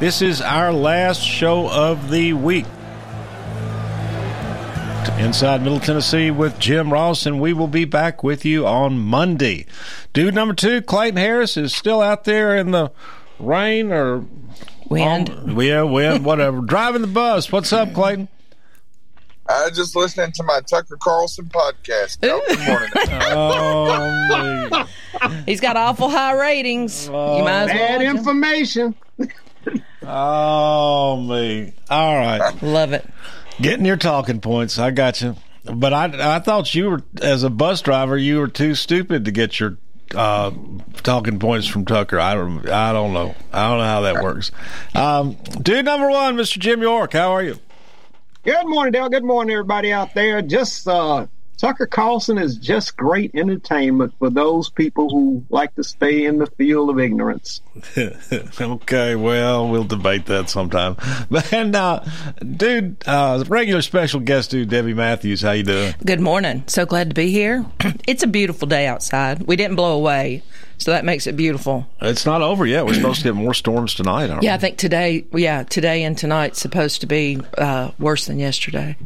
This is our last show of the week. Inside Middle Tennessee with Jim Ross, and we will be back with you on Monday. Dude number two, Clayton Harris, is still out there in the rain or Wind. Um, yeah, wind, whatever. Driving the bus. What's up, Clayton? I was just listening to my Tucker Carlson podcast. Good morning. Oh, He's got awful high ratings. you might as well. Bad him. information. Oh, me. All right. Love it. Getting your talking points. I got you. But I, I thought you were, as a bus driver, you were too stupid to get your uh, talking points from Tucker. I don't, I don't know. I don't know how that works. Um, dude number one, Mr. Jim York, how are you? Good morning, Dale. Good morning, everybody out there. Just uh, Tucker Carlson is just great entertainment for those people who like to stay in the field of ignorance. okay, well, we'll debate that sometime. But and uh, dude, uh, regular special guest dude Debbie Matthews, how you doing? Good morning. So glad to be here. it's a beautiful day outside. We didn't blow away, so that makes it beautiful. It's not over yet. We're supposed to get more storms tonight. Aren't Yeah, I think today, yeah, today and tonight's supposed to be uh, worse than yesterday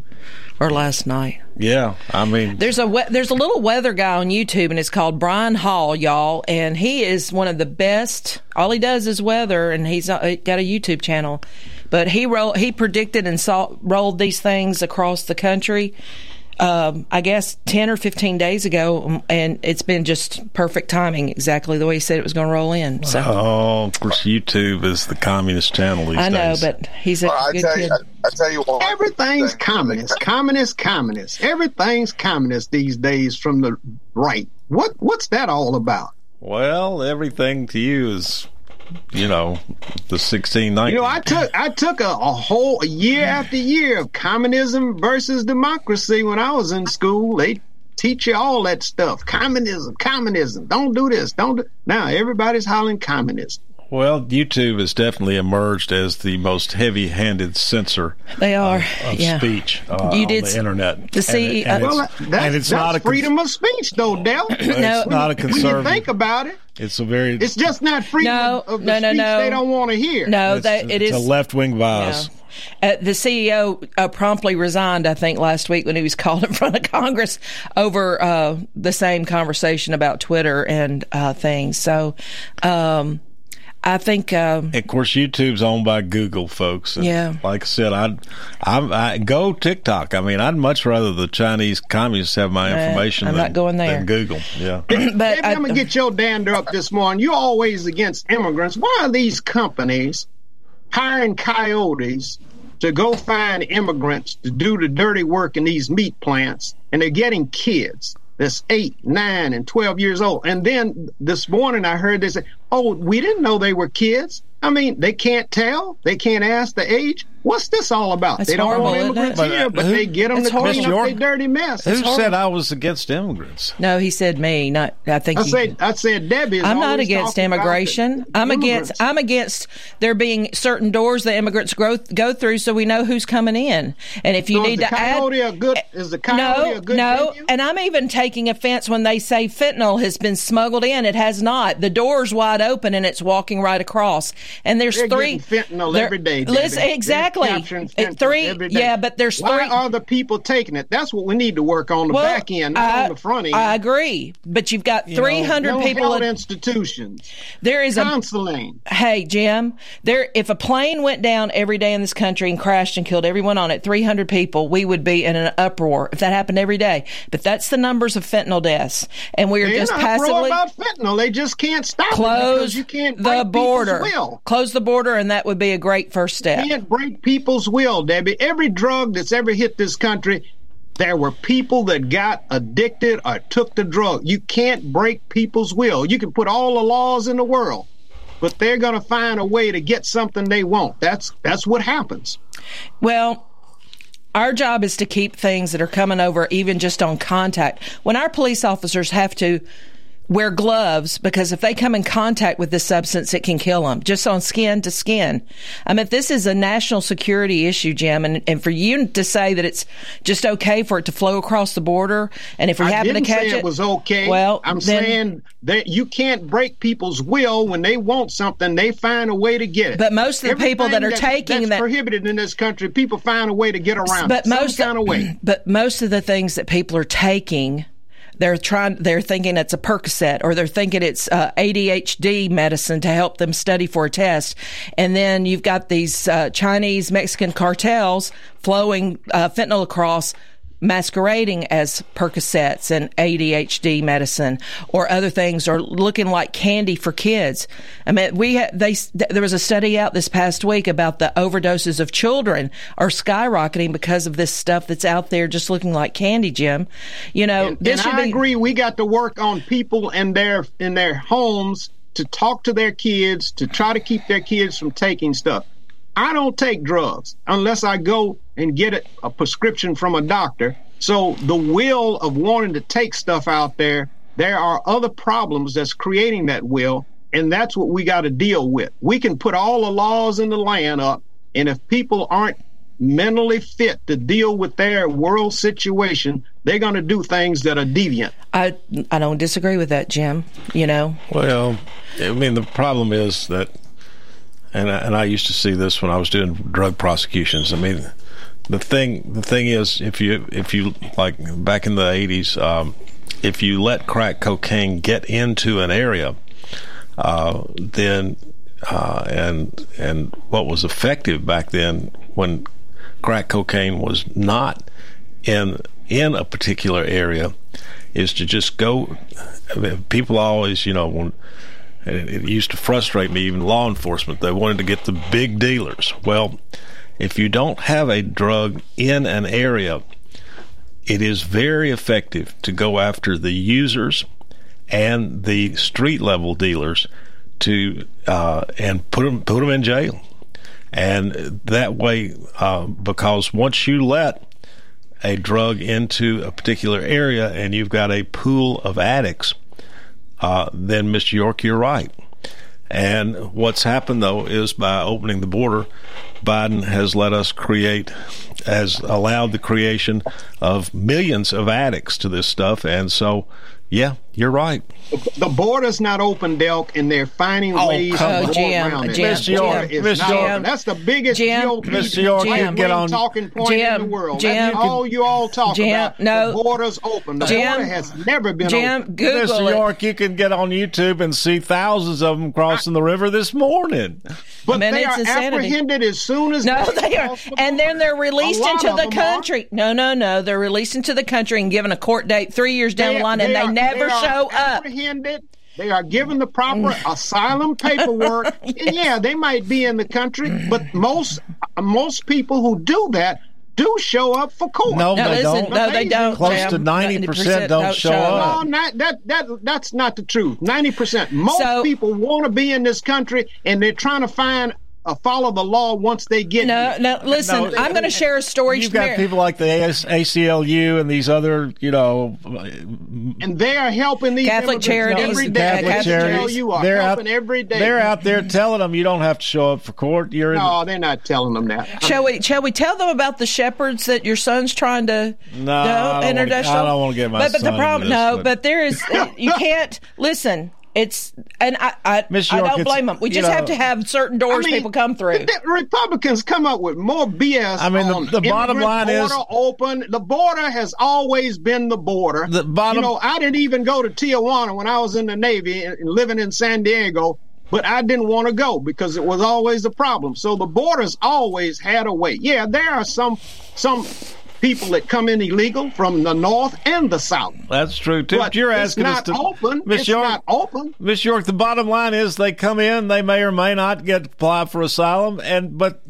or last night. Yeah, I mean, There's a we- there's a little weather guy on YouTube, and it's called Ryan Hall, y'all, and he is one of the best. All he does is weather, and he's got a YouTube channel. But he roll, he predicted and saw, rolled these things across the country. Um, I guess ten or fifteen days ago, um, and it's been just perfect timing, exactly the way he said it was going to roll in. So oh, of course, YouTube is the communist channel these I know, days. but he's a Well, I good tell kid. you, I, I tell you what. Everything's communist, communist, communist. Everything's communist these days from the right. What What's that all about? well, everything to you is, you know, the sixteen nineteen. You know, I took I took a, a whole year after year of communism versus democracy when I was in school. They teach you all that stuff. Communism, communism. Don't do this. Don't do. Now everybody's hollering communism. Well, YouTube has definitely emerged as the most heavy-handed censor They are, of yeah. speech uh, You on did the internet. the C- and, and uh, Well, it's, that's, and it's that's not a cons- freedom of speech, though, Del. It's No. not a when you think about it, it's a very it's just not freedom No, of the no, no, speech no. they don't want to hear. No, it's, that it it's is a left-wing bias. Uh, the CEO uh, promptly resigned, I think, last week when he was called in front of Congress over uh, the same conversation about Twitter and uh, things. So, um, I think um, Of course, YouTube's owned by Google, folks. And Yeah. Like I said, I'd I'm, I go TikTok. I mean, I'd much rather the Chinese communists have my Eh, information. I'm than, not going there. Than Google. Yeah. but Maybe I, I'm gonna get your dander up this morning. You're always against immigrants. Why are these companies hiring coyotes to go find immigrants to do the dirty work in these meat plants, and they're getting kids that's eight, nine, and twelve years old. And then this morning I heard they say, "Oh, we didn't know they were kids." I mean, they can't tell. They can't ask the age. What's this all about? That's they don't horrible, want immigrants But, uh, here, but who- they get them to clean horrible. up their dirty mess. Who It's said I was against immigrants? no, he said me. Not I think I you- said, I said, Debbie. Is I'm not against immigration. I'm immigrants. against. I'm against there being certain doors that immigrants go go through, so we know who's coming in. And if you So is need the to add, coyote a good? Is the coyote no, a good no, venue? and I'm even taking offense when they say fentanyl has been smuggled in. It has not. The door's wide open and it's walking right across. And there's They're three fentanyl there- every day. Listen, Debbie. Exactly. They're capturing three, every day. yeah, but there's Why three. are the people taking it? That's what we need to work on the Well, back end, not I, on the front end. I agree, but you've got 300 no people. health at- institutions, there is a counseling. Hey, Jim, there if a plane went down every day in this country and crashed and killed everyone on it, 300 people, we would be in an uproar if that happened every day. But that's the numbers of fentanyl deaths. And we are They're just not passively about fentanyl. They just can't stop it close because you can't the border. People's will. Close the border and that would be a great first step. You can't break people's will, Debbie. Every drug that's ever hit this country, there were people that got addicted or took the drug. You can't break people's will. You can put all the laws in the world. but they're going to find a way to get something they want. That's that's what happens. Well, our job is to keep things that are coming over even just on contact. When our police officers have to wear gloves because if they come in contact with this substance, it can kill them just on skin to skin. I mean, this is a national security issue, Jim, and, and for you to say that it's just okay for it to flow across the border, and if we I happen to catch it, it, was okay. Well, I'm then- saying that you can't break people's will when they want something. They find a way to get it. But most of the people that are Everything taking that's that- prohibited in this country, people find a way to get around. but it, most kind of way. but most of the things that people are taking they're trying they're thinking it's a Percocet or they're thinking it's uh, ADHD medicine to help them study for a test. And then you've got these uh, Chinese Mexican cartels flowing uh, fentanyl across masquerading as Percocets and ADHD medicine or other things or looking like candy for kids. I mean, we had, they, there was a study out this past week about the overdoses of children are skyrocketing because of this stuff that's out there just looking like candy, Jim. You know, And, this and I be. agree. We got to work on people in their in their homes to talk to their kids to try to keep their kids from taking stuff. I don't take drugs unless I go and get a, a prescription from a doctor. So the will of wanting to take stuff out there, there are other problems that's creating that will, and that's what we got to deal with. We can put all the laws in the land up, and if people aren't mentally fit to deal with their world situation, they're going to do things that are deviant. I, I don't disagree with that, Jim. You know, Well, I mean, the problem is that, and I, and I used to see this when I was doing drug prosecutions. I mean, the thing the thing is, if you if you like back in the eighties, um, if you let crack cocaine get into an area, uh, then uh, and and what was effective back then when crack cocaine was not in in a particular area is to just go. I mean, people always, you know, when it used to frustrate me, even law enforcement. They wanted to get the big dealers. Well, if you don't have a drug in an area, it is very effective to go after the users and the street level dealers to uh, and put them put them in jail. And that way, uh, because once you let a drug into a particular area and you've got a pool of addicts, uh, then Mr. York, you're right. And what's happened though is by opening the border, Biden has let us create, has allowed the creation of millions of addicts to this stuff. And so, yeah, you're right. The border's not open, Del, and they're finding Oh, ways come to on. go Jim, around it. Jim, The border Jim, is not Jim. That's the biggest Jim, GOP Mr. York, you can get on- talking point in the world. Jim, That's all you all talk Jim, about. no. the border's open. The Jim, border has never been Jim, open. Google Mr. it. York, you can get on YouTube and see thousands of them crossing the river this morning. But Man, they are insanity. apprehended as soon as No, they they are, the and then they're released into the them are. country. No, no, no, they're released into the country and given a court date three years down the line, and they are- never they are show up. Apprehended. They are given the proper mm. asylum paperwork. And yeah, they might be in the country, but most most people who do that do show up for court. No, No, they listen, don't. no, they don't. Close to 90% don't show up. No, not, that that that's not the truth. Ninety percent. Most So- people want to be in this country, and they're trying to find uh, follow the law once they get No, here. no, listen, No, I'm going to share a story. You've got people like the AS, ACLU and these other, you know, and they are helping these Catholic immigrants charities, every day. Catholic Catholic charities. You are they're helping out every day. They're out there telling them you don't have to show up for court. You're in. No, they're not telling them that. Shall we? Shall we tell them about the shepherds that your son's trying to? No, I don't wanna- introduce I don't wanna get my But, but the problem, in this, no, but- but there is. You can't listen. It's and I I, Miss I don't blame them. We just know- have to have certain doors I mean, people come through. The, the Republicans come up with more BS. I mean, the- the bottom line is- border open. The border has always been the border. The bottom- you know, I didn't even go to Tijuana when I was in the Navy and and living in San Diego, but I didn't want to go because it was always a problem. So the borders always had a way. Yeah, there are some some people that come in illegal from the north and the south. That's true too. But You're it's asking us not to, open. Miss it's York. not open. Miss York, the bottom line is they come in, they may or may not get apply for asylum, and but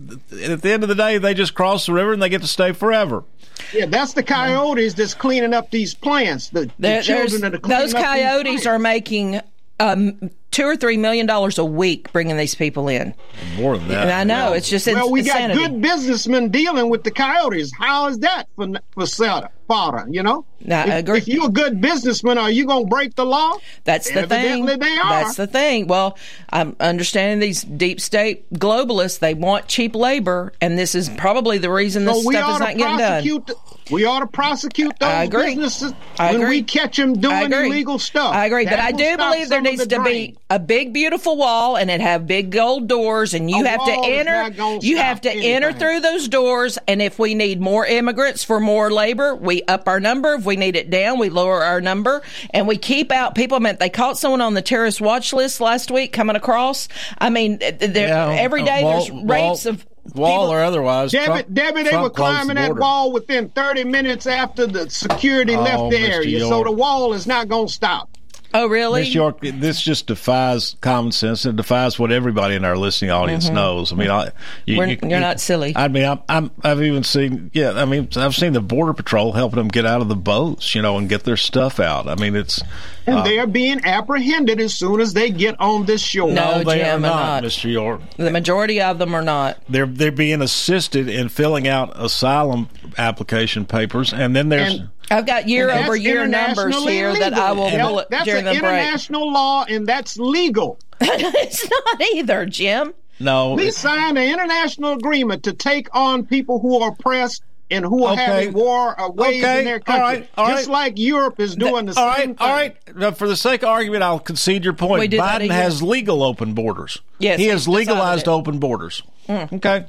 at the end of the day, they just cross the river and they get to stay forever. Yeah, that's the coyotes that's cleaning up these plants. The, the There- children there's- that are cleaning those up these coyotes are making um, two or three million dollars a week bringing these people in. More than that. And I know it's just well, we insanity. got good businessmen dealing with the coyotes. How is that for for fodder? fodder you know, No, I if, agree. if you're a good businessman, are you going to break the law? That's the thing. Evidently they are. That's the thing. Well, I'm understanding these deep state globalists. They want cheap labor, and this is probably the reason this So we stuff is not getting done. The, we ought to prosecute those I agree. businesses I when we catch them doing illegal stuff. I agree, but I do believe there needs the to drain. be a big, beautiful wall, and it have big gold doors, and you A have to enter. You have to enter through those doors, and if we need more immigrants for more labor, we up our number. If we need it down, we lower our number, and we keep out people. I mean, they caught someone on the terrorist watch list last week coming across. I mean, there, Yeah, uh, every day wall- there's rapes wall- of. wall people- or otherwise. Debbie, Trump- Debbie, they Trump were climbing the that wall within 30 minutes after the security Oh, left the Mr. area. So the wall is not going to stop. Oh, really? Miss York, this just defies common sense. It defies what everybody in our listening audience knows. I mean, I, you, Mm-hmm. We're- you- you're not silly. I mean, I'm, I'm, I've even seen, yeah, I mean, I've seen the border patrol helping them get out of the boats, you know, and get their stuff out. I mean, it's And they are being apprehended as soon as they get on this shore. No, they Jim, are not, not. Mr. York. the majority of them are not. They're they're being assisted in filling out asylum application papers, and then there's. And- I've got year over year numbers internationally here that I will illegal. pull it That's during an the break. international law, and that's legal. it's not either, Jim. no, We signed an international agreement to take on people who are oppressed and who are Okay. having war uh, waves Okay. in their country, right. All just right. like Europe is doing the all same right, thing. all right. Now, for the sake of argument, I'll concede your point. We Biden has legal open borders. Yes, he has legalized it. open borders. Okay,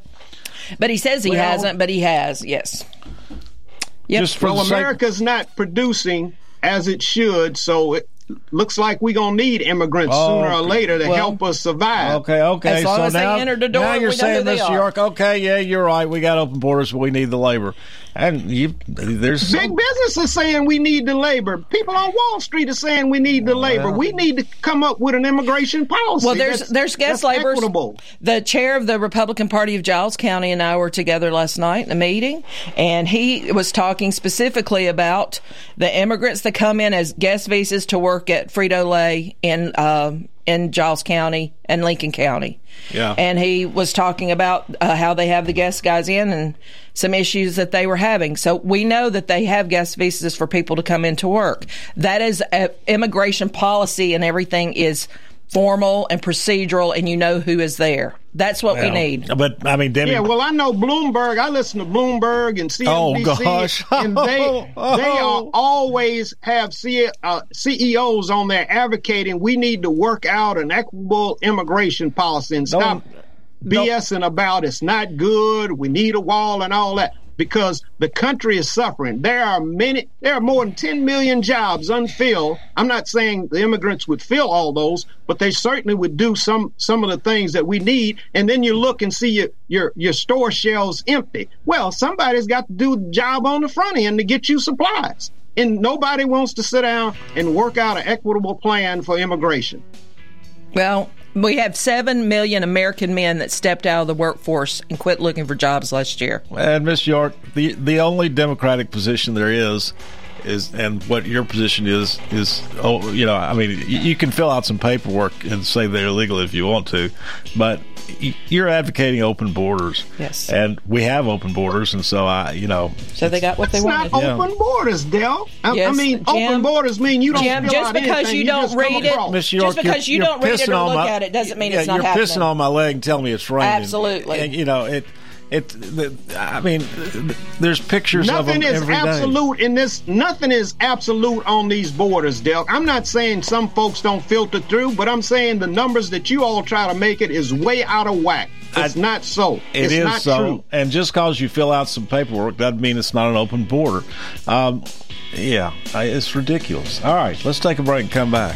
But he says he Well- hasn't, but he has. Yes. Yep. just Well, the sake. America's not producing as it should, so it looks like we're gonna need immigrants Oh, sooner or later to Well, help us survive. Okay, okay. As long so as they now, enter the door, now we you're know who saying, they Mr. are. York, okay, yeah, you're right. We got open borders, but we need the labor. And you, there's Big some- business is saying we need the labor. People on Wall Street are saying we need the labor. We need to come up with an immigration policy. Well, there's that's- there's guest that's laborers. The chair of the Republican Party of Giles County and I were together last night in a meeting, and he was talking specifically about the immigrants that come in as guest visas to work at Frito Lay in uh, in Giles County and Lincoln County. Yeah. and he was talking about uh, how they have the guest guys in and some issues that they were having. So we know that they have guest visas for people to come in to work. That is a, immigration policy, and everything is formal and procedural, and you know who is there. That's what we need. But I mean, Debbie, Yeah, well, I know Bloomberg. I listen to Bloomberg and CNBC, Oh, gosh. and they Oh. they are always have C, uh, CEOs on there advocating we need to work out an equitable immigration policy and stop Don't- BSing about it's not good. We need a wall and all that because the country is suffering. There are many, there are more than 10 million jobs unfilled. I'm not saying the immigrants would fill all those, but they certainly would do some, some of the things that we need. And then you look and see your, your, your store shelves empty. Well, somebody's got to do the job on the front end to get you supplies. And nobody wants to sit down and work out an equitable plan for immigration. Well, we have seven million American men that stepped out of the workforce and quit looking for jobs last year. and Miss York, the the only Democratic position there is is, and what your position is is, oh, you know, I mean, you, you can fill out some paperwork and say they're illegal if you want to, but you're advocating open borders. Yes. and we have open borders, and so I, you know, So they got what they want. It's not. Yeah. open borders, Del. I, I mean, Jim. open borders mean you don't Jim, fill just out because anything, you don't just read it- across. Miss York, because you're, don't read it or look my- at it doesn't mean yeah, it's not You're happening. pissing on my leg and telling me it's raining. Absolutely. And, you know it. It. The, I mean, there's pictures of Nothing them is every day. absolute in this. Nothing is absolute on these borders, Del. I'm not saying some folks don't filter through, but I'm saying the numbers that you all try to make it is way out of whack. It's I- not so. It it's is not so, true. and just because you fill out some paperwork doesn't mean it's not an open border. Um, yeah, it's ridiculous. All right, let's take a break and come back.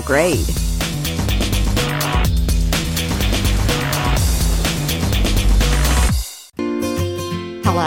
grade.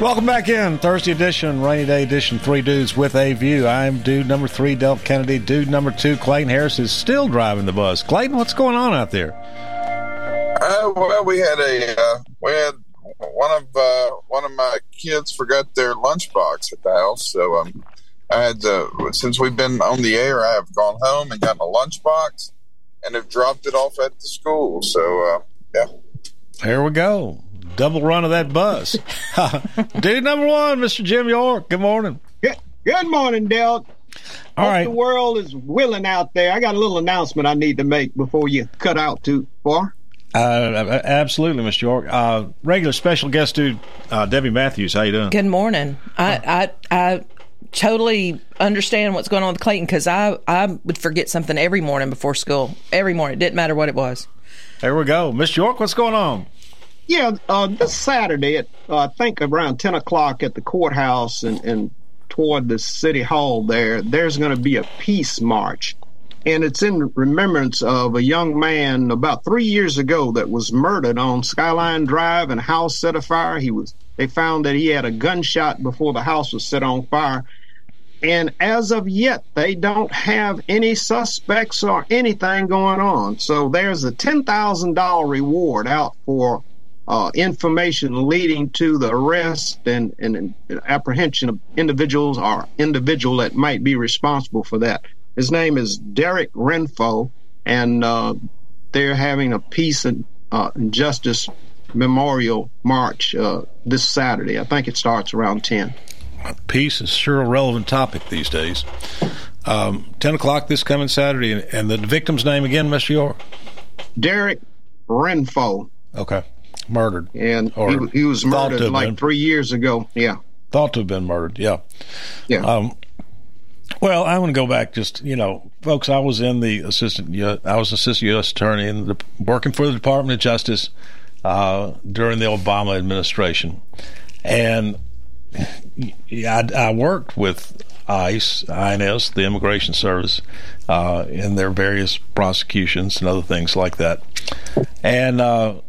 Welcome back in Thursday edition, rainy day edition, three dudes with a view. I'm dude number three, Del Kennedy. Dude number two, Clayton Harris is still driving the bus. Clayton, what's going on out there? Uh, well, we had a uh, we had one of uh, one of my kids forgot their lunchbox at the house, so um, I had to, since we've been on the air, I have gone home and gotten a lunchbox and have dropped it off at the school. So uh, yeah, Here we go. Double run of that bus. Dude number one, Mr. Jim York. Good morning. Good, good morning, Del. All Hope right. The world is willing out there. I got a little announcement I need to make before you cut out too far. Uh, absolutely, Mr. York. Uh, regular special guest dude, uh, Debbie Matthews. How you doing? Good morning. I I I totally understand what's going on with Clayton because I I would forget something every morning before school. Every morning, it didn't matter what it was. There we go, Mr. York. What's going on? Yeah, uh, this Saturday at uh, I think around ten o'clock at the courthouse and, and toward the city hall there, there's going to be a peace march, and it's in remembrance of a young man about three years ago that was murdered on Skyline Drive and house set afire. He was they found that he had a gunshot before the house was set on fire. And as of yet, they don't have any suspects or anything going on. So there's a $10,000 reward out for uh, information leading to the arrest and, and apprehension of individuals or individual that might be responsible for that. His name is Derek Renfo, and uh, they're having a peace and, uh, and justice memorial march uh, this Saturday. I think it starts around 10. Peace is sure a relevant topic these days. Um, Ten o'clock this coming Saturday, and, and the victim's name again, Mr. York. Derek Renfo. Okay, murdered. And he, he was murdered like been. three years ago. Yeah. Thought to have been murdered. Yeah. Yeah. Um, well, I want to go back. Just you know, folks, I was in the assistant. I was assistant U.S. attorney in the working for the Department of Justice uh, during the Obama administration, and I, I worked with ICE, INS, the Immigration Service, uh, in their various prosecutions and other things like that, and. Uh,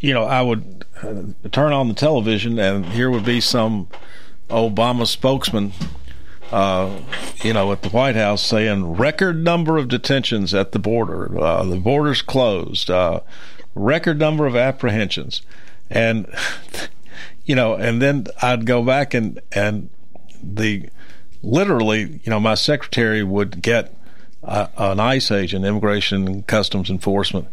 you know, I would uh, turn on the television and here would be some Obama spokesman, uh, you know, at the White House saying record number of detentions at the border, uh, the border's closed, uh, record number of apprehensions, and you know, and then I'd go back and and the literally, you know, my secretary would get uh, an ICE agent, Immigration and Customs Enforcement,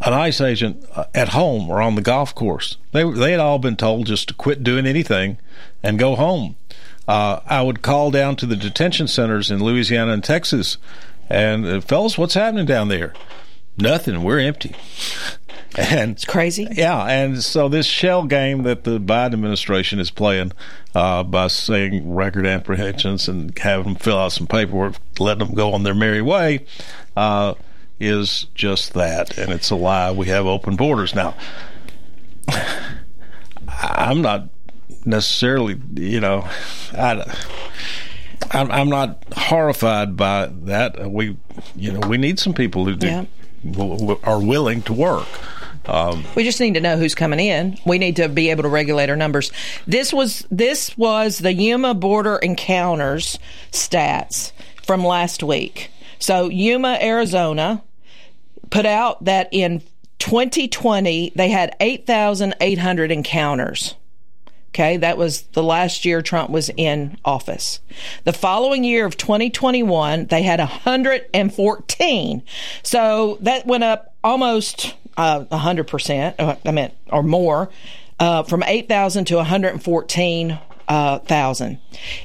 an ICE agent uh, at home or on the golf course. They they had all been told just to quit doing anything and go home. Uh, I would call down to the detention centers in Louisiana and Texas, and uh, fellas, what's happening down there? Nothing. We're empty. And it's crazy. Yeah, and so this shell game that the Biden administration is playing uh, by saying record apprehensions and having them fill out some paperwork, letting them go on their merry way, uh, is just that, and it's a lie. We have open borders now. I'm not necessarily, you know, I, I'm, I'm not horrified by that. We, you know, we need some people who do, Yeah. are willing to work. Um, We just need to know who's coming in. We need to be able to regulate our numbers. This was this was the Yuma border encounters stats from last week. So Yuma, Arizona, put out that in 2020 they had 8,800 encounters. Okay, that was the last year Trump was in office. The following year of 2021, they had 114. So that went up almost uh, 100%, uh, I meant, or more, uh, from 8,000 to 114,000. Uh,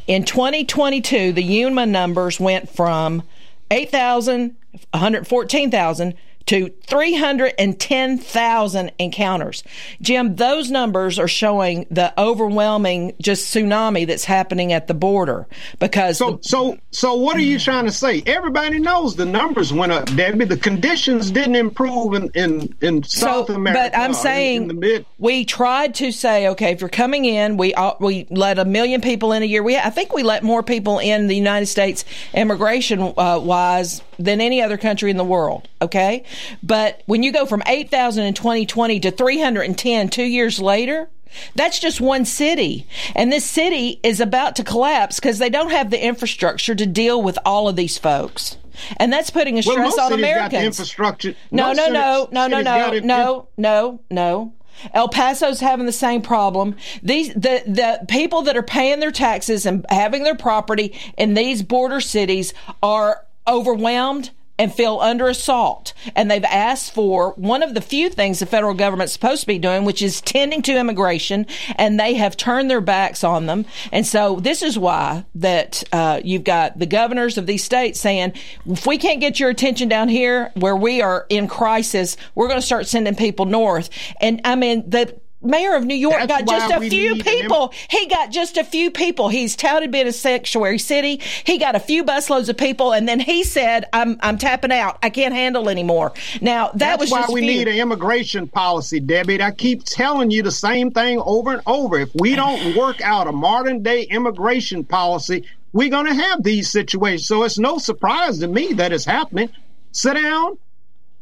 in 2022, the Yuma numbers went from 8,000, 114,000 to 310,000 encounters. Jim, those numbers are showing the overwhelming just tsunami that's happening at the border because So, so, so, what are you trying to say? Everybody knows the numbers went up, Debbie. The conditions didn't improve in in, in South America. But I'm saying in the mid. we tried to say, okay, if you're coming in, we we let a million people in a year. We I think we let more people in the United States immigration uh, wise than any other country in the world. Okay, but when you go from 8,000 in 2020 to 310 two years later. That's just one city. And this city is about to collapse because they don't have the infrastructure to deal with all of these folks. And that's putting a Well, stress on cities got the Americans. infrastructure. No, no, no, no, no, no, no, no, no. El Paso's having the same problem. These the the people that are paying their taxes and having their property in these border cities are overwhelmed and feel under assault. And they've asked for one of the few things the federal government's supposed to be doing, which is tending to immigration, and they have turned their backs on them. And so this is why that uh, you've got the governors of these states saying, if we can't get your attention down here where we are in crisis, we're going to start sending people north. And I mean, the mayor of New York That's got just a few people. He got just a few people. He's touted being a sanctuary city. He got a few busloads of people, and then he said, "I'm I'm tapping out. I can't handle anymore." Now that That's was why we few. need an immigration policy, Debbie. I keep telling you the same thing over and over. If we don't work out a modern day immigration policy, we're going to have these situations. So it's no surprise to me that it's happening. Sit down,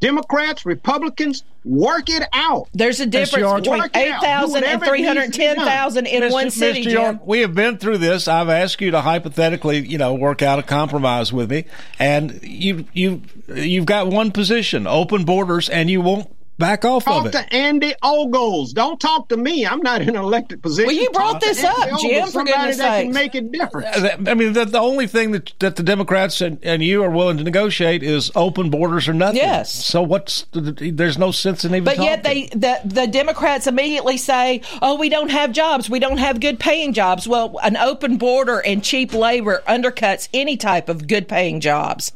Democrats, Republicans, work it out. There's a difference between 8,000 and 310,000 in Mr. one city, Mr. Jim. York, we have been through this. I've asked you to hypothetically, you know, work out a compromise with me, and you you you've got one position: open borders, and you won't back off Talk of it. to Andy Ogles. Don't talk to me. I'm not in an elected position. Well, you brought Talk this up, Ogles, Jim, for somebody goodness that sakes. can make a difference. Uh, I mean, the, the only thing that, that the Democrats and, and you are willing to negotiate is open borders or nothing. Yes. So what's there's no sense in even. But yet they the the Democrats immediately say, "Oh, we don't have jobs. We don't have good paying jobs." Well, an open border and cheap labor undercuts any type of good paying jobs.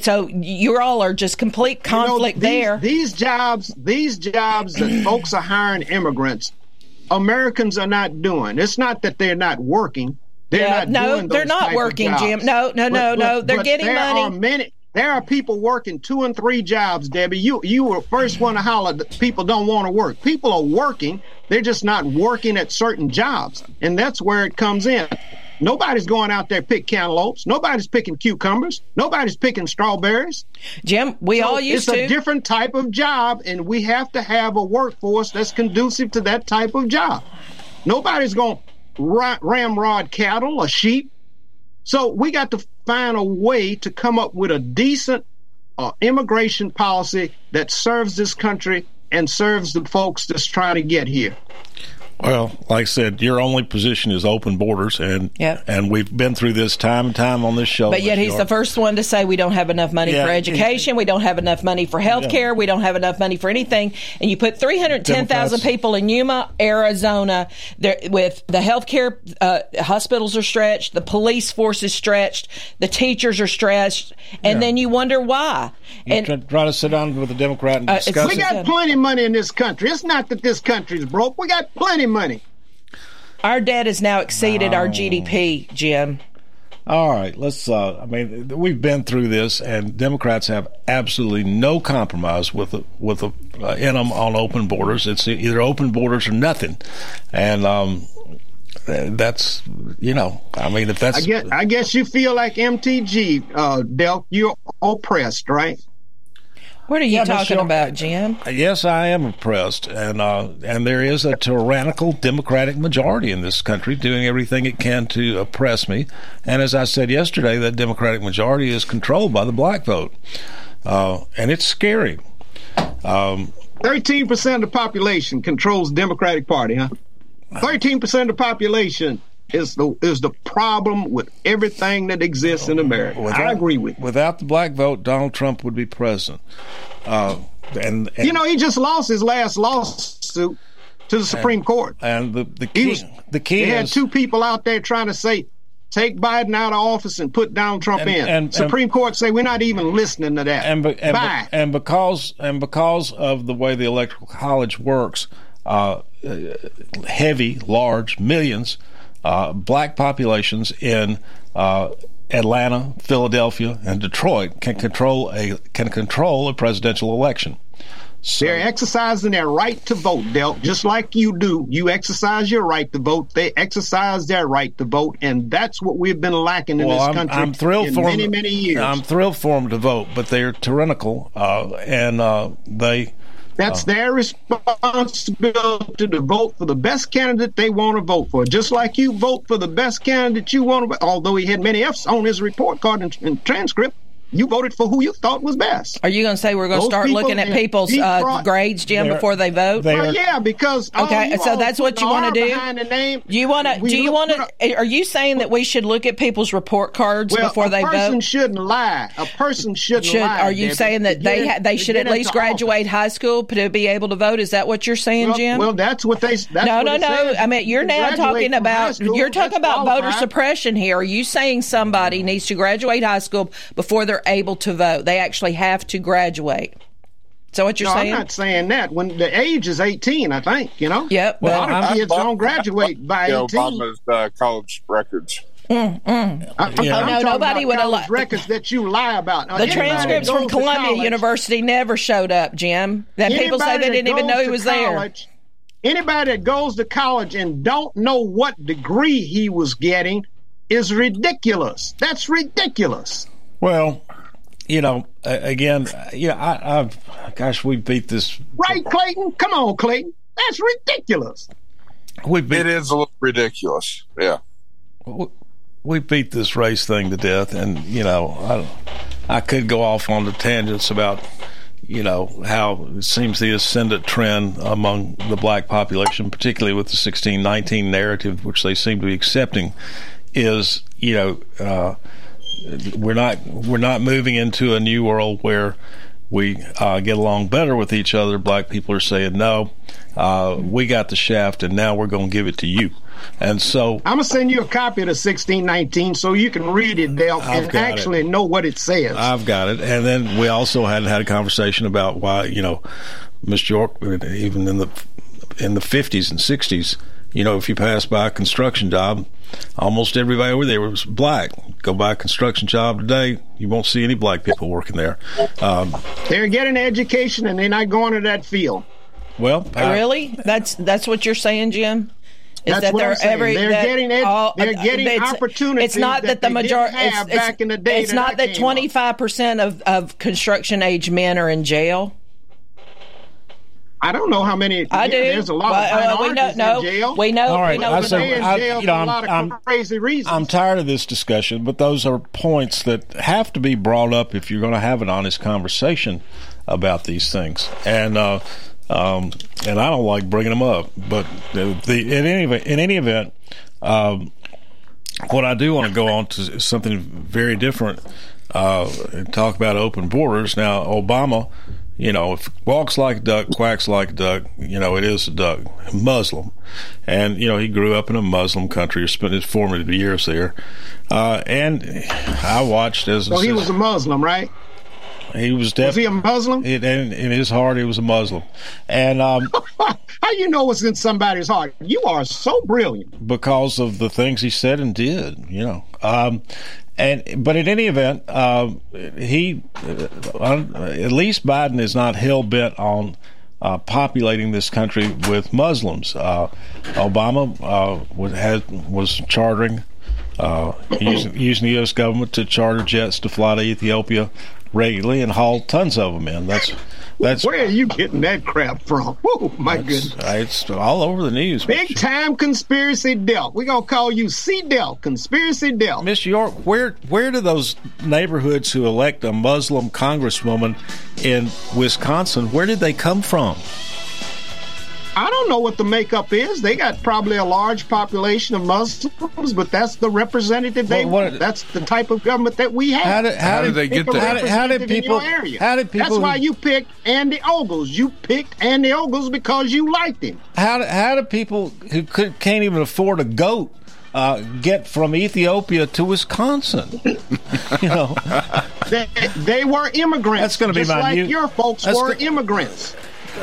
So you all are just complete You know, conflict these, there. These jobs, these jobs that folks are hiring immigrants, Americans are not doing. It's not that they're not working. They're Yeah, not no, they're not working. Jim. No, no, no, no. They're but getting there money. Are many, there are people working two and three jobs, Debbie. You you were first one to holler that people don't want to work. People are working. They're just not working at certain jobs, and that's where it comes in. Nobody's going out there pick cantaloupes. Nobody's picking cucumbers. Nobody's picking strawberries. Jim, we So all used it's to. It's a different type of job, and we have to have a workforce that's conducive to that type of job. Nobody's going to ra- ramrod cattle or sheep. So we got to find a way to come up with a decent uh, immigration policy that serves this country and serves the folks that's trying to get here. Well, like I said, your only position is open borders, and Yep. and we've been through this time and time on this show. But yet Mr. he's the first one to say we don't have enough money Yeah. for education, we don't have enough money for health care, we don't have enough money for anything. And you put 310,000 people in Yuma, Arizona, there, with the health care uh, hospitals are stretched, the police force is stretched, the teachers are stretched, and Yeah. then you wonder why. You And try, try to sit down with a Democrat and Uh, it's- discuss We it. got plenty of money in this country. It's not that this country's broke. We got plenty of money. our debt has now exceeded our GDP, Jim. All right, let's. Uh, I mean, we've been through this, and Democrats have absolutely no compromise with the, with the, uh, in them on open borders. It's either open borders or nothing, and um, that's you know, I mean, if that's I guess I guess you feel like MTG, uh, Del. You're oppressed, right? What are you Yeah, talking York- about, Jim? Yes, I am impressed, and uh, and there is a tyrannical Democratic majority in this country doing everything it can to oppress me. And as I said yesterday, that Democratic majority is controlled by the black vote, uh, and it's scary. Um, Thirteen percent of the population controls the Democratic Party, huh? Thirteen percent of the population is the is the problem with everything that exists in America. I agree with. you. Without the black vote, Donald Trump would be president. Uh, and, and You know, he just lost his last lawsuit to the Supreme Court. and the the key was, the key they had two people out there trying to say, take Biden out of office and put Donald Trump And- in. and- and- Supreme Court say we're not even listening to that. and, be, and, be- Bye. and because and because of the way the electoral college works, uh, uh, heavy, large, millions, uh, black populations in uh, Atlanta, Philadelphia, and Detroit can control a can control a presidential election. They're exercising their right to vote, Del, just like you do. You exercise your right to vote. They exercise their right to vote, and that's what we've been lacking in well, this I'm, country I'm thrilled in for many, them. many years. I'm thrilled for them to vote, but they're tyrannical, uh, and uh, they That's Oh. their responsibility to vote for the best candidate they want to vote for. Just like you vote for the best candidate you want to, although he had many F's on his report card and, and transcript, you voted for who you thought was best. Are you going to say we're going to start people looking at people's uh, grades, Jim, before they vote? Well, yeah, because Okay, so that's what you want to do. the name. Do you want to? Do you want to? Are you saying that we should look at people's report cards Well, before they vote? a person shouldn't lie. A person shouldn't Should lie. are you Debbie, saying that they get in- they should at least into office. graduate high school to be able to vote? Is that what you're saying, Well, Jim? well, that's what they. That's no, what no, no. says. I mean, you're now talking about school, you're talking that's about voter suppression here. Are you saying somebody needs to graduate high school before they're able to vote? They actually have to graduate. So what you're no, saying? I'm not saying that. When the age is 18, I think you know. Yep. a lot of I- kids I- don't graduate by Yeah, 18. Obama's uh, college records. Mm, mm. I- I'm, Yeah. I'm Oh, no, nobody about would college allow- records that you lie about. Now, The anybody transcripts from Columbia college- University never showed up, Jim. That people say they didn't even know goes he to was there. college- Anybody that goes to college and don't know what degree he was getting is ridiculous. That's ridiculous. Well, you know, again, yeah, I, I've, gosh, we beat this. Right, Clayton? Come on, Clayton. That's ridiculous. We beat, It is a little ridiculous. Yeah. we beat this race thing to death, and you know, I, I could go off on the tangents about, you know, how it seems the ascendant trend among the black population, particularly with the 1619 narrative, which they seem to be accepting, is you know, uh, we're not we're not moving into a new world where we uh, get along better with each other. Black people are saying, no, uh, we got the shaft, and now we're going to give it to you. And so I'm gonna send you a copy of the 1619 so you can read it, Dale, I've and got it. actually know what it says. I've got it. And then we also hadn't had a conversation about why, you know, Miss York, even in the in the 50s and 60s, you know, if you pass by a construction job, almost everybody over there was black. Go by a construction job today, you won't see any black people working there. Um, They're getting education and they're not going to that field. well, I- really? That's that's what you're saying, Jim? Is That's that what I'm they're saying. every They're that getting ed- all- they're getting it's- opportunities It's not that that, the majority. It's, back in the day It's that not that 25 percent of of construction age men are in jail. I don't know how many. I yeah, do. There's a lot Well, of uh, we know- no, in jail. we know- All right, we know I that said- They're in I- jail you know, for a I'm- lot of I'm- crazy reasons. I'm tired of this discussion, but those are points that have to be brought up if you're going to have an honest conversation about these things. And uh, um, and I don't like bringing them up, but the, the in any event, in any event, um, what I do want to go on to is something very different uh, and talk about open borders. Now, Obama, you know, if walks like a duck, quacks like a duck, you know, it is a duck, Muslim. And, you know, he grew up in a Muslim country, spent his formative years there. Uh, and I watched as so he was a Muslim, right? he was Was definitely. he a Muslim? in, in his heart, he was a Muslim. And um, How you know what's in somebody's heart? You are so brilliant. because of the things he said and did, you know. Um, and but in any event, um, he uh, at least Biden is not hell bent on uh, populating this country with Muslims. Uh, Obama uh, was, had, was chartering. Uh, using, using the U.S. government to charter jets to fly to Ethiopia regularly and haul tons of them in. That's that's Where are you getting that crap from? Oh my goodness. it's all over the news. Big time conspiracy Delt. We're gonna call you C Delt, conspiracy Delt. Miss York, where where do those neighborhoods who elect a Muslim congresswoman in Wisconsin, where did they come from? I don't know what the makeup is. They got probably a large population of Muslims, but that's the representative they Well, what- want. That's the type of government that we have. How did- how How did did they get a that? How did- how in people- your area. how did people That's why you picked Andy Ogles. You picked Andy Ogles because you liked him. How do, how do people who could, can't even afford a goat uh, get from Ethiopia to Wisconsin? you know, They, they were immigrants. That's gonna be just my like new- your folks were go- immigrants.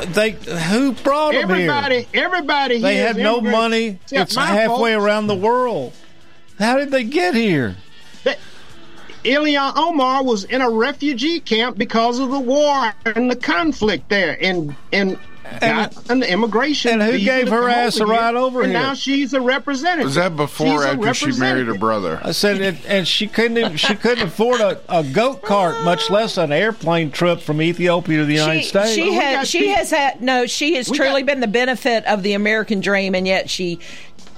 They who brought them Everybody, here? everybody. They had no money. It's halfway folks. around the world. How did they get here? Ilhan Omar was in a refugee camp because of the war and the conflict there. And and got an immigration. And who gave her ass a over ride here, over and here? now she's a representative. Was that before She's after she married her brother? I said, it, and she couldn't even, she couldn't afford a, a goat cart, much less an airplane trip from Ethiopia to the United She, States. she has she has had no. She has truly been the benefit of the American dream, and yet she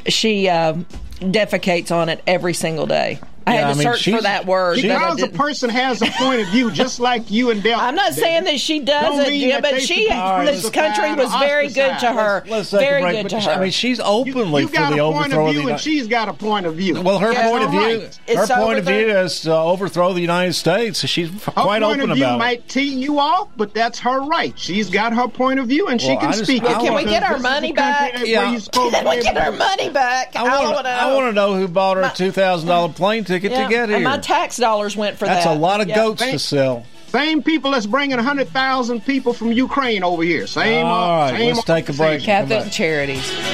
she uh, defecates on it every single day. I Yeah, had I to mean, search for that word. but Because a person has a point of view, just like you and Del. I'm not saying that she doesn't, mean yeah, but she, this country was very good to her. Let's take a very break, good to her. I mean, she's openly You for got the point overthrow of of the view, and United she's got a point of view. Well, her That's point of view, right. her point of view is to overthrow the United States. So she's Her quite point open of view about it. might tee you off, but that's her right. She's got her point of view, and she can just- speak. I Can we get our money back? Yeah. where you're supposed Can we get our money back? I want wanna. I want to know who bought her a two thousand dollar plane ticket Yeah, to get here. And my tax dollars went for That's that. That's a lot of Yeah. goats to sell. Same people that's bringing 100,000 people from Ukraine over here. Same. All uh, right, same let's take a break. and come Catholic back. Charities.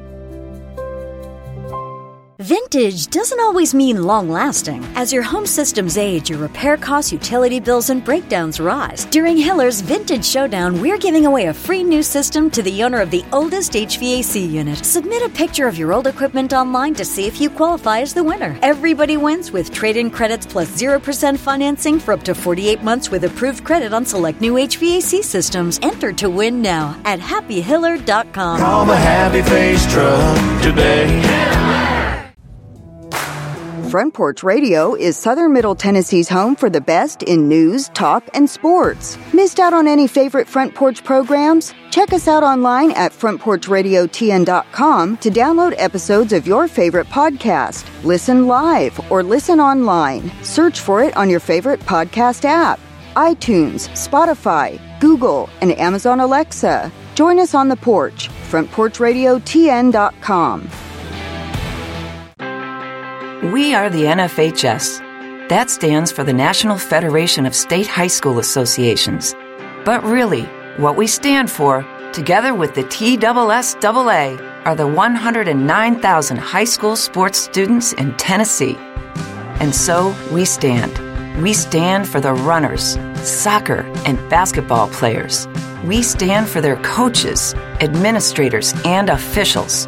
Vintage doesn't always mean long lasting. As your home systems age, your repair costs, utility bills, and breakdowns rise. During Hiller's Vintage Showdown, we're giving away a free new system to the owner of the oldest HVAC unit. Submit a picture of your old equipment online to see if you qualify as the winner. Everybody wins with trade in credits plus 0% financing for up to 48 months with approved credit on select new HVAC systems. Enter to win now at happyhiller.com. Call the Happy Face Truck today. Front Porch Radio is Southern Middle Tennessee's home for the best in news, talk, and sports. Missed out on any favorite Front Porch programs? Check us out online at frontporchradiotn.com to download episodes of your favorite podcast. Listen live or listen online. Search for it on your favorite podcast app iTunes, Spotify, Google, and Amazon Alexa. Join us on the porch, frontporchradiotn.com. We are the NFHS. That stands for the National Federation of State High School Associations. But really, what we stand for, together with the TSSAA, are the 109,000 high school sports students in Tennessee. And so we stand. We stand for the runners, soccer, and basketball players. We stand for their coaches, administrators, and officials.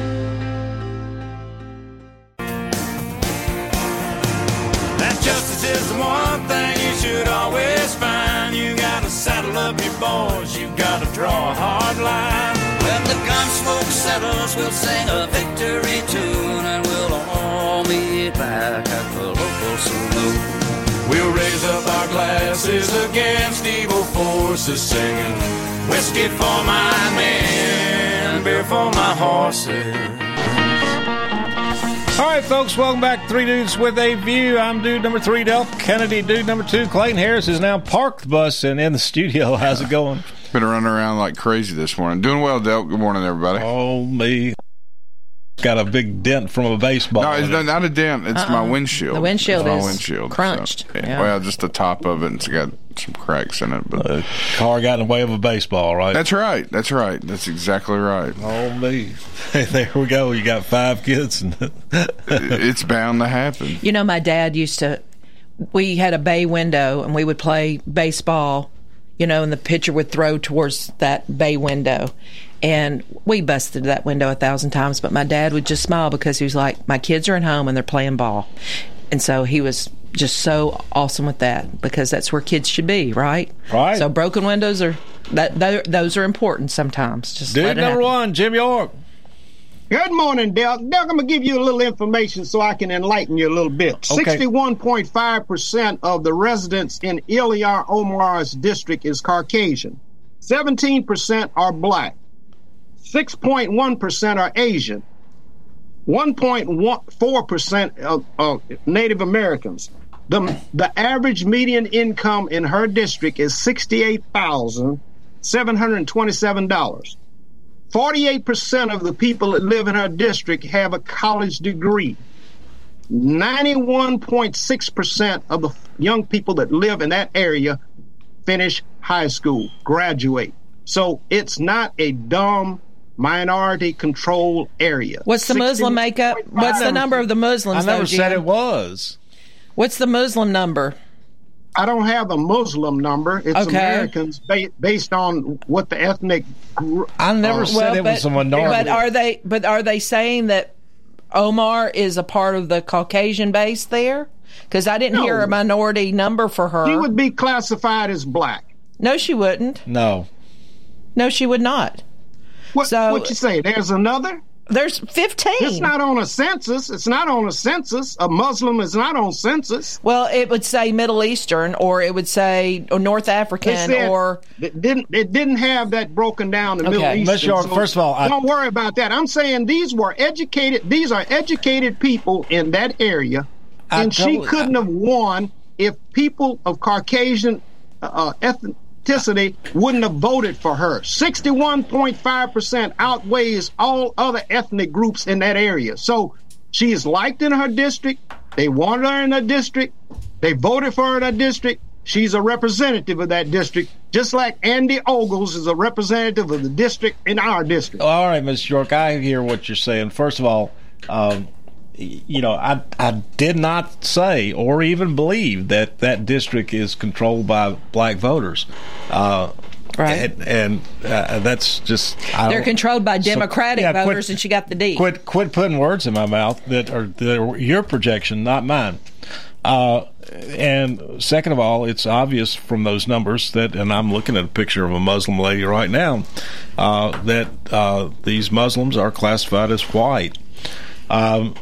draw a hard line. When the gun smoke settles, we'll sing a victory tune and we'll all meet back at the local saloon. We'll raise up our glasses against evil forces, singing whiskey for my men, beer for my horses. All right, folks, welcome back Three Dudes with a View. I'm dude number three, Del Kennedy. Dude number two, Clayton Harris, is now parked the bus and in the studio. How's it going? Been running around like crazy this morning. Doing well, Del. Good morning, everybody. Oh, me. Got a big dent from a baseball. No, it's not, it. not a dent. It's my Uh-uh. windshield. The windshield It's my windshield. crunched. So, Yeah. Well, just the top of it. and It's got some cracks in it. But The car got in the way of a baseball, right? that's right. That's right. That's exactly right. Oh, me. Hey, there we go. You got five kids. And it's bound to happen. You know, my dad used to. We had a bay window, and we would play baseball. You know, and the pitcher would throw towards that bay window, and we busted that window a thousand times. But my dad would just smile because he was like, "My kids are at home and they're playing ball," and so he was just so awesome with that because that's where kids should be, right? Right. So broken windows are that those- are important sometimes. Just Dude number happen. one, Jim York. Good morning, Del. Del, I'm going to give you a little information so I can enlighten you a little bit. Okay. 61.5% of the residents in Ilhan Omar's district is Caucasian. 17% are black. 6.1% are Asian. 1.4% of, of Native Americans. The, the average median income in her district is $68,727. 48% of the people that live in her district have a college degree. 91.6% of the young people that live in that area finish high school, graduate. So it's not a dumb minority control area. What's the Muslim makeup? What's the number of the Muslims? I never though, said Jim? it was. What's the Muslim number? I don't have a Muslim number. It's Okay. Americans ba- based on what the ethnic. gr- I never uh, said it was a minority. But are they? But are they saying that Omar is a part of the Caucasian base there? Because I didn't No. hear a minority number for her. She would be classified as black. no, she wouldn't. No. No, she would not. What, So- what you say? There's another? There's 15. It's not on a census. It's not on a census. A Muslim is not on census. Well, it would say Middle Eastern, or it would say or North They African, said or it didn't. It didn't have that broken down in Okay. Middle East. Miss York, first of all, I- don't worry about that. I'm saying these were educated. These are educated people in that area, I and she couldn't have won if people of Caucasian uh, wouldn't have voted for her. Sixty-one point five percent outweighs all other ethnic groups in that area. So she is liked in her district. They wanted her in her district. They voted for her in her district. She's a representative of that district, just like Andy Ogles is a representative of the district in our district. All right, Miss York, I hear what you're saying. First of all, um, you know, I I did not say or even believe that that district is controlled by black voters. Uh, Right. And, and uh, that's just they're controlled by So- Democratic yeah, quit- voters, and she got the D. Quit quit putting words in my mouth that are, that are your projection, not mine. Uh, and second of all, it's obvious from those numbers that, and I'm looking at a picture of a Muslim lady right now, uh, that uh, these Muslims are classified as white. Um,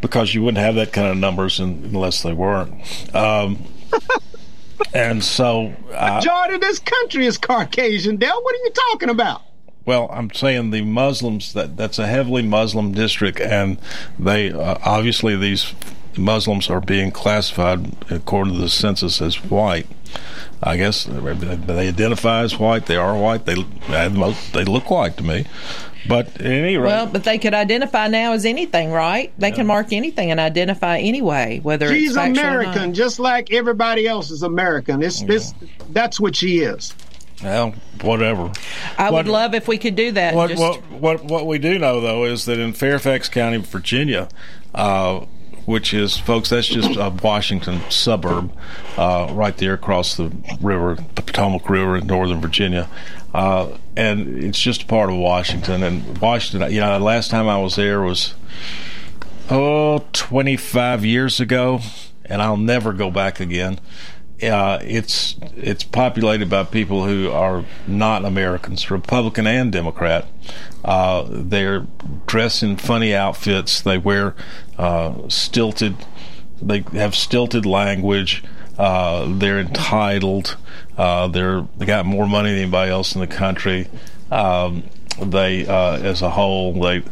because you wouldn't have that kind of numbers un- unless they weren't. Um, and so, uh, Majority of this country is Caucasian. Dale, what are you talking about? Well, I'm saying the Muslims that that's a heavily Muslim district, and they uh, obviously these Muslims are being classified according to the census as white. I guess they identify as white. They are white. They they look white to me. But at any rate, Well, but they could identify now as anything, right? They can mark anything and identify anyway, whether She's it's factual or American, not. just like everybody else is American. It's this. That's what she is. well, whatever. I would love if we could do that. What, just- what what what we do know though is that in Fairfax County, Virginia, uh, which is folks, that's just a Washington suburb, uh, right there across the river, the Potomac River in northern Virginia, uh, and it's just a part of Washington. And Washington, you know, the last time I was there was oh 25 years ago, and I'll never go back again. Uh, it's it's populated by people who are not Americans, Republican and Democrat. Uh, they're dressed in funny outfits. They wear uh, stilted. They have stilted language. Uh, they're entitled. Uh, they're they got more money than anybody else in the country. Um, they, uh, as a whole, they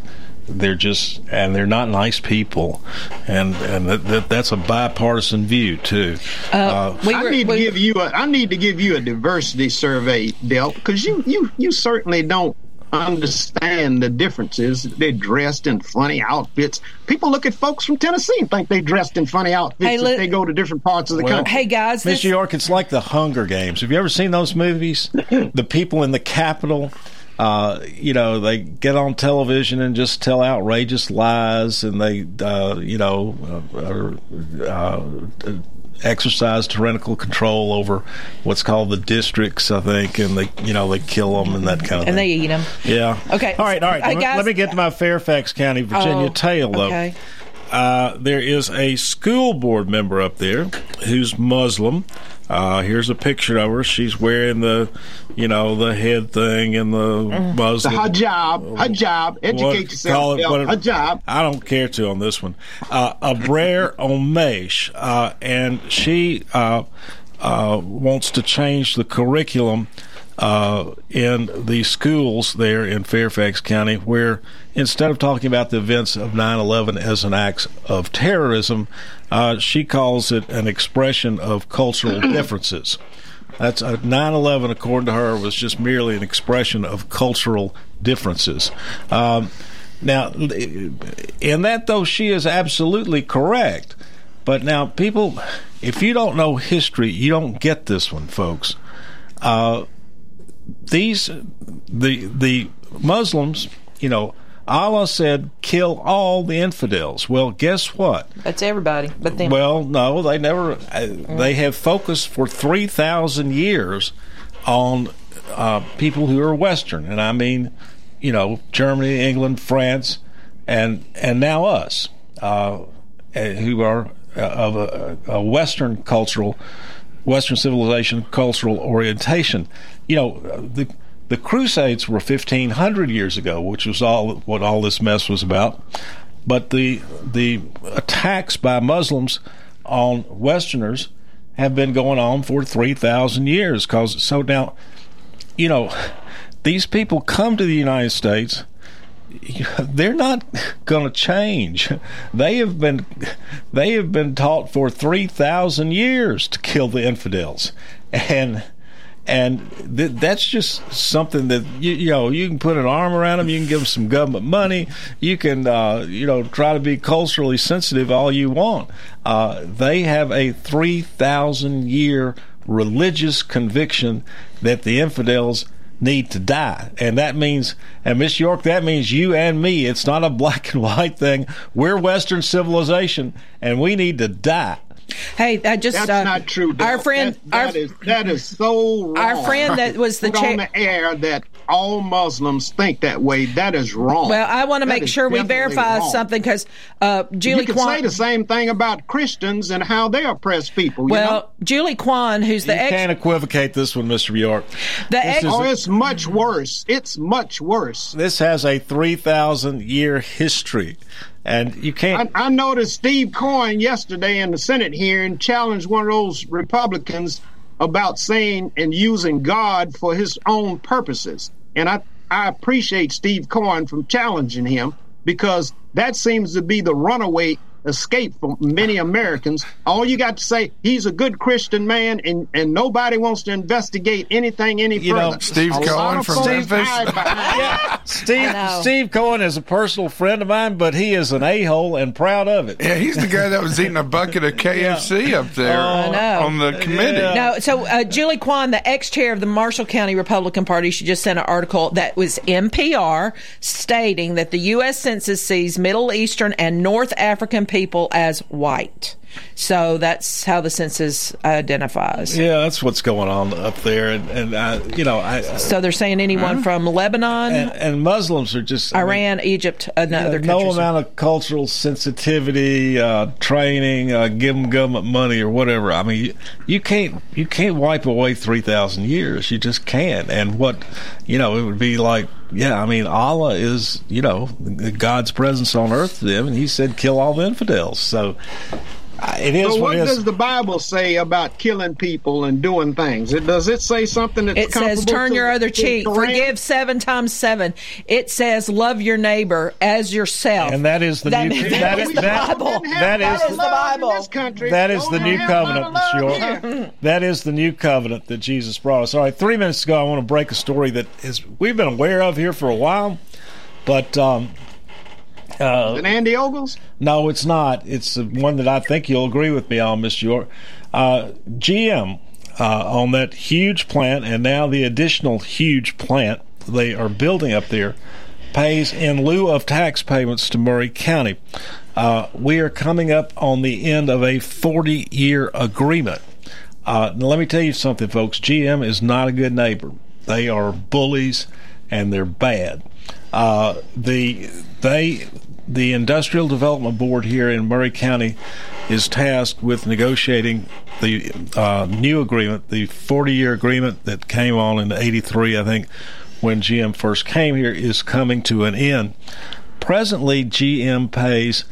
they're just and they're not nice people, and and that, that, that's a bipartisan view too. Uh, I need to give you a. I need to give you a diversity survey, Del, because you you you certainly don't understand the differences. They're dressed in funny outfits. People look at folks from Tennessee and think they dressed in funny outfits Hey, if they go to different parts of the Well, country. Hey guys, Miss New York, it's like the Hunger Games. Have you ever seen those movies? the people in the Capitol, uh, you know, they get on television and just tell outrageous lies, and they, uh, you know, uh, uh, exercise tyrannical control over what's called the districts, I think, and they, you know, they kill them and that kind of and thing. And they eat them. Yeah. Okay. All right. All right. Hey, let, me, guys- let me get to my Fairfax County, Virginia Oh, tale, though. okay. Uh, there is a school board member up there who's Muslim. Uh, here's a picture of her. She's wearing the, you know, the head thing and the The Muslim. hijab, hijab, educate What- yourself. call it what hijab. I don't care to on this one. Uh, Abrar Omeish, uh, and she uh, uh, wants to change the curriculum uh, in the schools there in Fairfax County, where instead of talking about the events of 9 11 as an act of terrorism, uh, she calls it an expression of cultural differences. That's uh, 9/11, according to her, was just merely an expression of cultural differences. Um, now, in that though, she is absolutely correct. But now, people, if you don't know history, you don't get this one, folks. Uh, these the the Muslims, you know, Allah said, "Kill all the infidels." Well, guess what? That's everybody, but then Well, no, they never. Uh, They have focused for three thousand years on uh, people who are Western, and I mean, you know, Germany, England, France, and and now us, uh, uh, who are uh, of a, a Western cultural, Western civilization, cultural orientation. You know, the the Crusades were fifteen hundred years ago, which was all what all this mess was about. But the the attacks by Muslims on Westerners have been going on for three thousand years. Cause so now, you know, these people come to the United States. They're not going to change. They have been they have been taught for three thousand years to kill the infidels, and and th- that's just something that you, you know you can put an arm around them you can give them some government money you can uh, you know try to be culturally sensitive all you want. Uh, they have a 3000 year religious conviction that the infidels need to die. And that means and miss york that means you and me it's not a black and white thing. We're western civilization and we need to die Hey, I just That's uh, not true. Our friend, That- that our, is- that is so wrong. Our friend that was the chair- on the air that all Muslims think that way. That is wrong. well, I want to make sure we verify wrong. something because uh, Julie you can Kwan. say the same thing about Christians and how they oppress people. you well, know? Julie Kwan, who's the you ex, can't equivocate this one mr york the ex, oh, it's much worse. It's much worse. this has a 3000 year history and you can't I, I noticed Steve Cohen yesterday in the Senate hearing challenged one of those Republicans about saying and using God for his own purposes. And I, I appreciate Steve Cohen from challenging him because that seems to be the runaway escape for many Americans. All you got to say, he's a good Christian man, and, and nobody wants to investigate anything any You further. know, Steve A Cohen from Memphis. yeah, Steve Steve Cohen is a personal friend of mine, but he is an a hole and proud of it. Yeah, he's the guy that was eating a bucket of KFC up there I know. on the committee. No, so uh, Julie Kwan, the ex-chair of the Marshall County Republican Party, she just sent an article that was NPR stating that the U.S. Census sees Middle Eastern and North African people as white. So that's how the census identifies. Yeah, that's what's going on up there, and, and I, you know, I. So they're saying anyone from Lebanon, and, and Muslims are just I mean, Iran, Egypt, and Yeah, other no amount of cultural sensitivity, uh, training, uh, give them government money or whatever. I mean, you, you can't you can't wipe away three thousand years. You just can't. And what you know, it would be like, yeah. I mean, Allah is you know God's presence on earth to them, and He said, kill all the infidels. So it is So what what it is. does the Bible say about killing people and doing things? It, does it say something that's It says, "Turn to your other cheek, forgive seven times seven. It says, "Love your neighbor as yourself." And that is the that, new- that that is is- the that- Bible. that is the Bible. That is the new covenant, none of love Mr. here. York. That is the new covenant that Jesus brought us. All right, three minutes ago, I want to break a story that is we've been aware of here for a while, but um, uh, And Andy Ogles? no, it's not. It's the one that I think you'll agree with me on, Mr. York. Uh, GM uh, on that huge plant, and now the additional huge plant they are building up there pays in lieu of tax payments to Maury County. Uh, we are coming up on the end of a 40 year agreement. Uh, let me tell you something, folks. GM is not a good neighbor. They are bullies and they're bad. Uh, the they the Industrial Development Board here in Maury County is tasked with negotiating the uh, new agreement, the 40 year agreement that came on in '83, I think, when GM first came here, is coming to an end. Presently, GM pays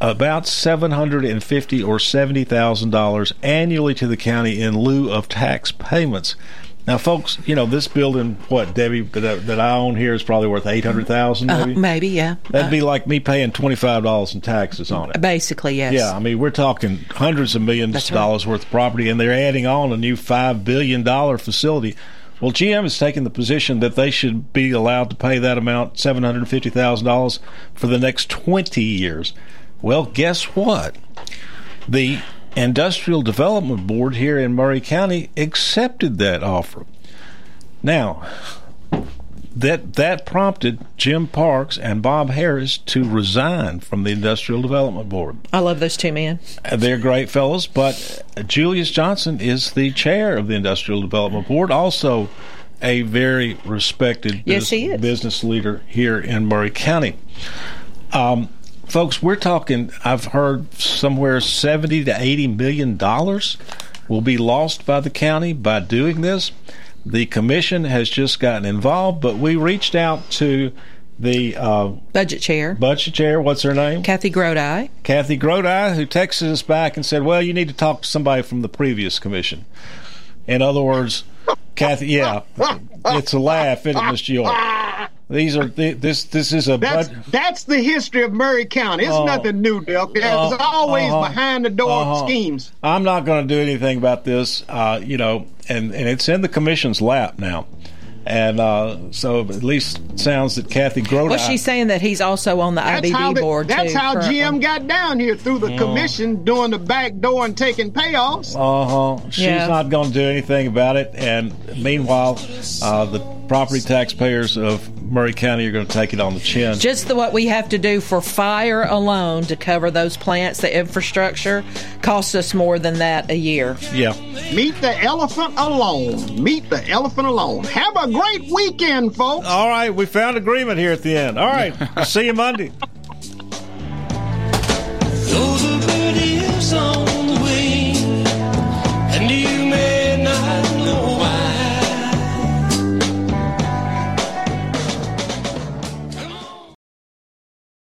about seven hundred and fifty or seventy thousand dollars annually to the county in lieu of tax payments. Now, folks, you know this building, what Debbie that, that I own here is probably worth eight hundred thousand, Uh, maybe. maybe, yeah. That'd be like me paying twenty five dollars in taxes on it. Basically, yes. Yeah, I mean we're talking hundreds of millions That's of right. dollars worth of property, and they're adding on a new five billion dollar facility. Well, GM has taken the position that they should be allowed to pay that amount, seven hundred fifty thousand dollars, for the next twenty years. Well, guess what? The Industrial Development Board here in Maury County accepted that offer. Now, that that prompted Jim Parks and Bob Harris to resign from the Industrial Development Board. I love those two men. Uh, They're great fellows, but Julius Johnson is the chair of the Industrial Development Board, also a very respected Yes, bus- business leader here in Maury County. Um, folks, we're talking. I've heard somewhere seventy to eighty million dollars will be lost by the county by doing this. The commission has just gotten involved, but we reached out to the uh, budget chair. Budget chair, what's her name? Kathy Grodi. Kathy Grodi, who texted us back and said, "Well, you need to talk to somebody from the previous commission." In other words, Kathy, yeah, it's a laugh, isn't it, Mr. York? These are th- this this is a That's bud- that's the history of Maury County. It's Oh. nothing new, Dale. It's Uh, always uh-huh. behind the door Uh-huh. schemes. I'm not going to do anything about this, uh, you know, and, and it's in the commission's lap now. And uh, so at least sounds that Kathy Grodi. Well, she's saying that he's also on the That's how the- board That's too. how currently. GM got down here through the Mm. commission, doing the back door and taking payoffs. Uh huh. She's Yeah. not going to do anything about it. And meanwhile, uh, the property taxpayers of Maury County are going to take it on the chin. Just the, what we have to do for fire alone to cover those plants, the infrastructure, costs us more than that a year. Yeah. Meet the elephant alone. Meet the elephant alone. Have a great weekend, folks. All right, we found agreement here at the end. All right, see you Monday.